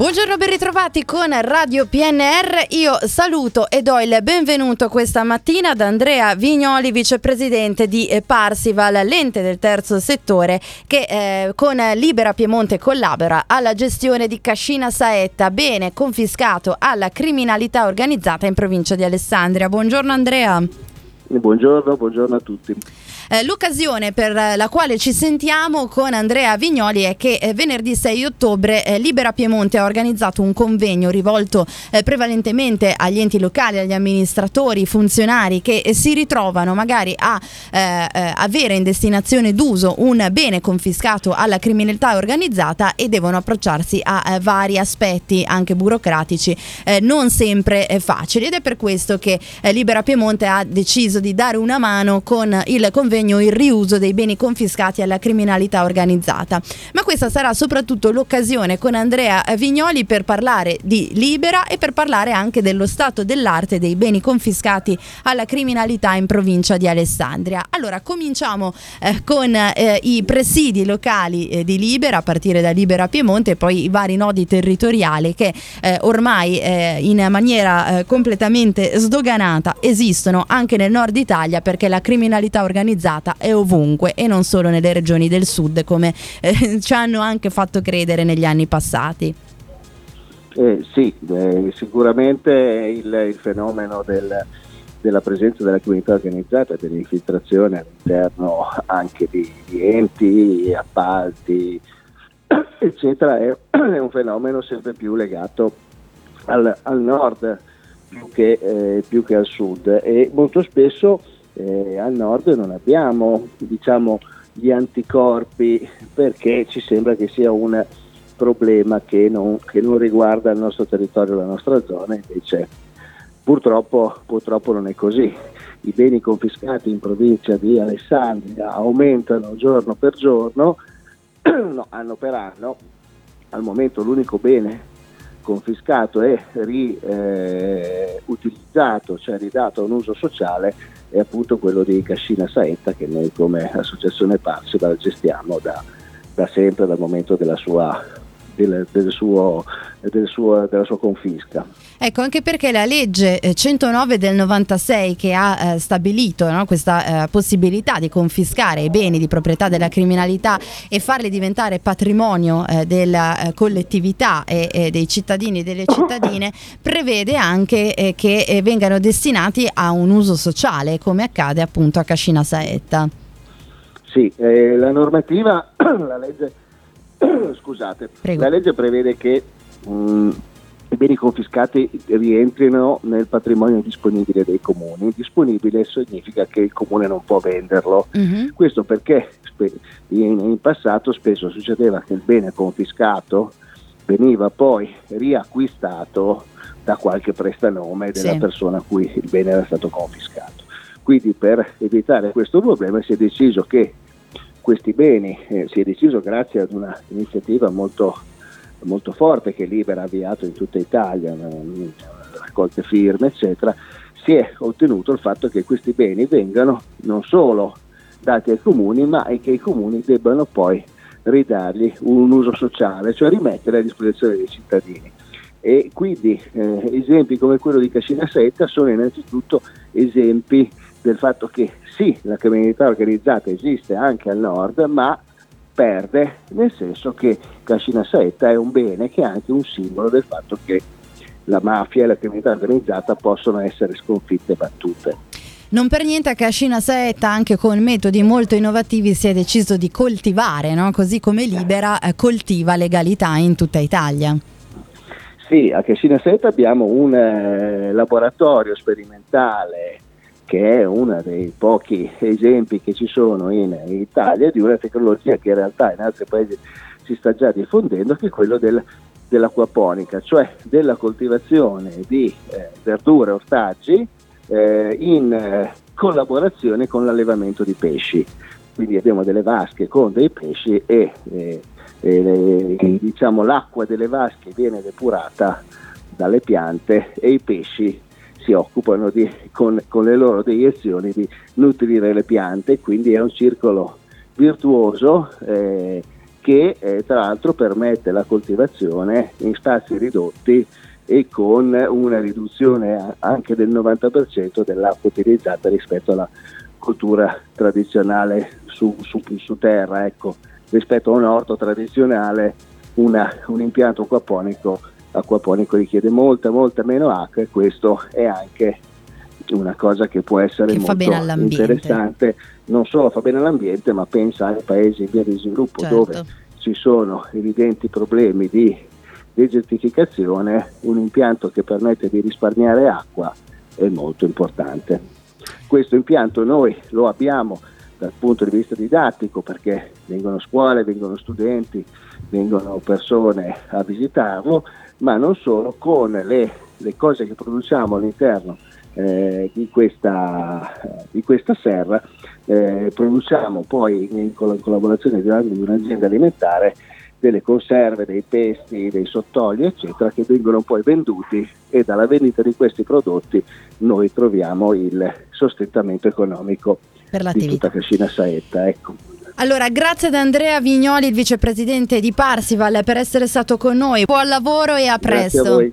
Buongiorno, ben ritrovati con Radio PNR. Io saluto e do il benvenuto questa mattina ad Andrea Vignoli, vicepresidente di eh, Parsival, l'ente del terzo settore che eh, con Libera Piemonte collabora alla gestione di Cascina Saetta, bene confiscato alla criminalità organizzata in provincia di Alessandria. Buongiorno Andrea. Buongiorno, buongiorno a tutti. Eh, l'occasione per la quale ci sentiamo con Andrea Vignoli è che eh, venerdì 6 ottobre eh, Libera Piemonte ha organizzato un convegno rivolto eh, prevalentemente agli enti locali, agli amministratori, funzionari che eh, si ritrovano magari a avere in destinazione d'uso un bene confiscato alla criminalità organizzata e devono approcciarsi a vari aspetti anche burocratici non sempre facili. Ed è per questo che Libera Piemonte ha deciso di dare una mano con il convegno sostegno il riuso dei beni confiscati alla criminalità organizzata. Ma questa sarà soprattutto l'occasione con Andrea Vignoli per parlare di Libera e per parlare anche dello stato dell'arte dei beni confiscati alla criminalità in provincia di Alessandria. Allora cominciamo eh, con eh, i presidi locali eh, di Libera a partire da Libera Piemonte e poi i vari nodi territoriali che eh, ormai eh, in maniera eh, completamente sdoganata esistono anche nel nord Italia perché la criminalità organizzata organizzata è ovunque e non solo nelle regioni del sud come eh, ci hanno anche fatto credere negli anni passati. Eh, sì, eh, sicuramente il, il fenomeno del, della presenza della comunità organizzata dell'infiltrazione all'interno anche di, di enti, appalti, eccetera, è, è, un fenomeno sempre più legato al, al nord più che, eh, più che, al sud e molto spesso eh, al nord non abbiamo diciamo, gli anticorpi perché ci sembra che sia un problema che non, che non riguarda il nostro territorio, la nostra zona, invece purtroppo, purtroppo non è così. I beni confiscati in provincia di Alessandria aumentano giorno per giorno, no, anno per anno. Al momento l'unico bene confiscato e riutilizzato, eh, cioè ridato a un uso sociale, è appunto quello di Cascina Saetta che noi come associazione Parsival gestiamo da, da sempre, dal momento della sua del, del suo, del suo, della sua confisca. Ecco, anche perché la legge 109 eh, del 96 che ha eh, stabilito no, questa eh, possibilità di confiscare i beni di proprietà della criminalità e farli diventare patrimonio eh, della eh, collettività e, e, dei cittadini e delle cittadine, prevede anche eh, che vengano destinati a un uso sociale, come accade appunto a Cascina Saetta. Sì, la normativa, la legge Scusate, Prego. la legge prevede che um, i beni confiscati rientrino nel patrimonio disponibile dei comuni. Disponibile significa che il comune non può venderlo. Uh-huh. Questo perché in, in, passato spesso succedeva che il bene confiscato veniva poi riacquistato da qualche prestanome della sì. persona a cui il bene era stato confiscato. Quindi per evitare questo problema si è deciso che questi beni. Eh, si è deciso grazie ad un'iniziativa molto, molto forte che Libera ha avviato in tutta Italia, raccolte firme, eccetera, si è ottenuto il fatto che questi beni vengano non solo dati ai comuni, ma che i comuni debbano poi ridargli un uso sociale, cioè rimettere a disposizione dei cittadini. E quindi eh, esempi come quello di Cascina Setta sono innanzitutto esempi del fatto che sì, la criminalità organizzata esiste anche al nord, ma perde, nel senso che Cascina Saetta è un bene che è anche un simbolo del fatto che la mafia e la criminalità organizzata possono essere sconfitte e battute. Non per niente a Cascina Saetta, anche con metodi molto innovativi, si è deciso di coltivare, no? così come Libera eh, coltiva legalità in tutta Italia. Sì, a Cascina Saetta abbiamo un eh, laboratorio sperimentale che è uno dei pochi esempi che ci sono in Italia di una tecnologia che in realtà in altri paesi si sta già diffondendo, che è quello del, dell'acquaponica, cioè della coltivazione di eh, verdure e ortaggi eh, in eh, collaborazione con l'allevamento di pesci. Quindi abbiamo delle vasche con dei pesci e eh, diciamo, l'acqua delle vasche viene depurata dalle piante e i pesci si occupano di, con, con, le loro deiezioni di nutrire le piante, quindi è un circolo virtuoso eh, che eh, tra l'altro permette la coltivazione in spazi ridotti e con una riduzione anche del 90% dell'acqua utilizzata rispetto alla cultura tradizionale su, su, su terra. Ecco, rispetto a un orto tradizionale una, un impianto acquaponico, acquaponico richiede molta, molta meno acqua e questo è anche una cosa che può essere che molto interessante, non solo fa bene all'ambiente ma pensa ai paesi in via di sviluppo certo. dove ci sono evidenti problemi di desertificazione, un impianto che permette di risparmiare acqua è molto importante. Questo impianto noi lo abbiamo dal punto di vista didattico perché vengono scuole, vengono studenti, vengono persone a visitarlo, ma non solo, con le, le cose che produciamo all'interno eh, di, questa, di, questa, serra, eh, produciamo poi in collaborazione di un'azienda alimentare delle conserve, dei pesti, dei sottoli, eccetera, che vengono poi venduti e dalla vendita di questi prodotti noi troviamo il sostentamento economico per l'attività. di tutta Cascina Saetta. Ecco. Allora, grazie ad Andrea Vignoli, il vicepresidente di Parsival, per essere stato con noi. Buon lavoro e a presto. Grazie a voi.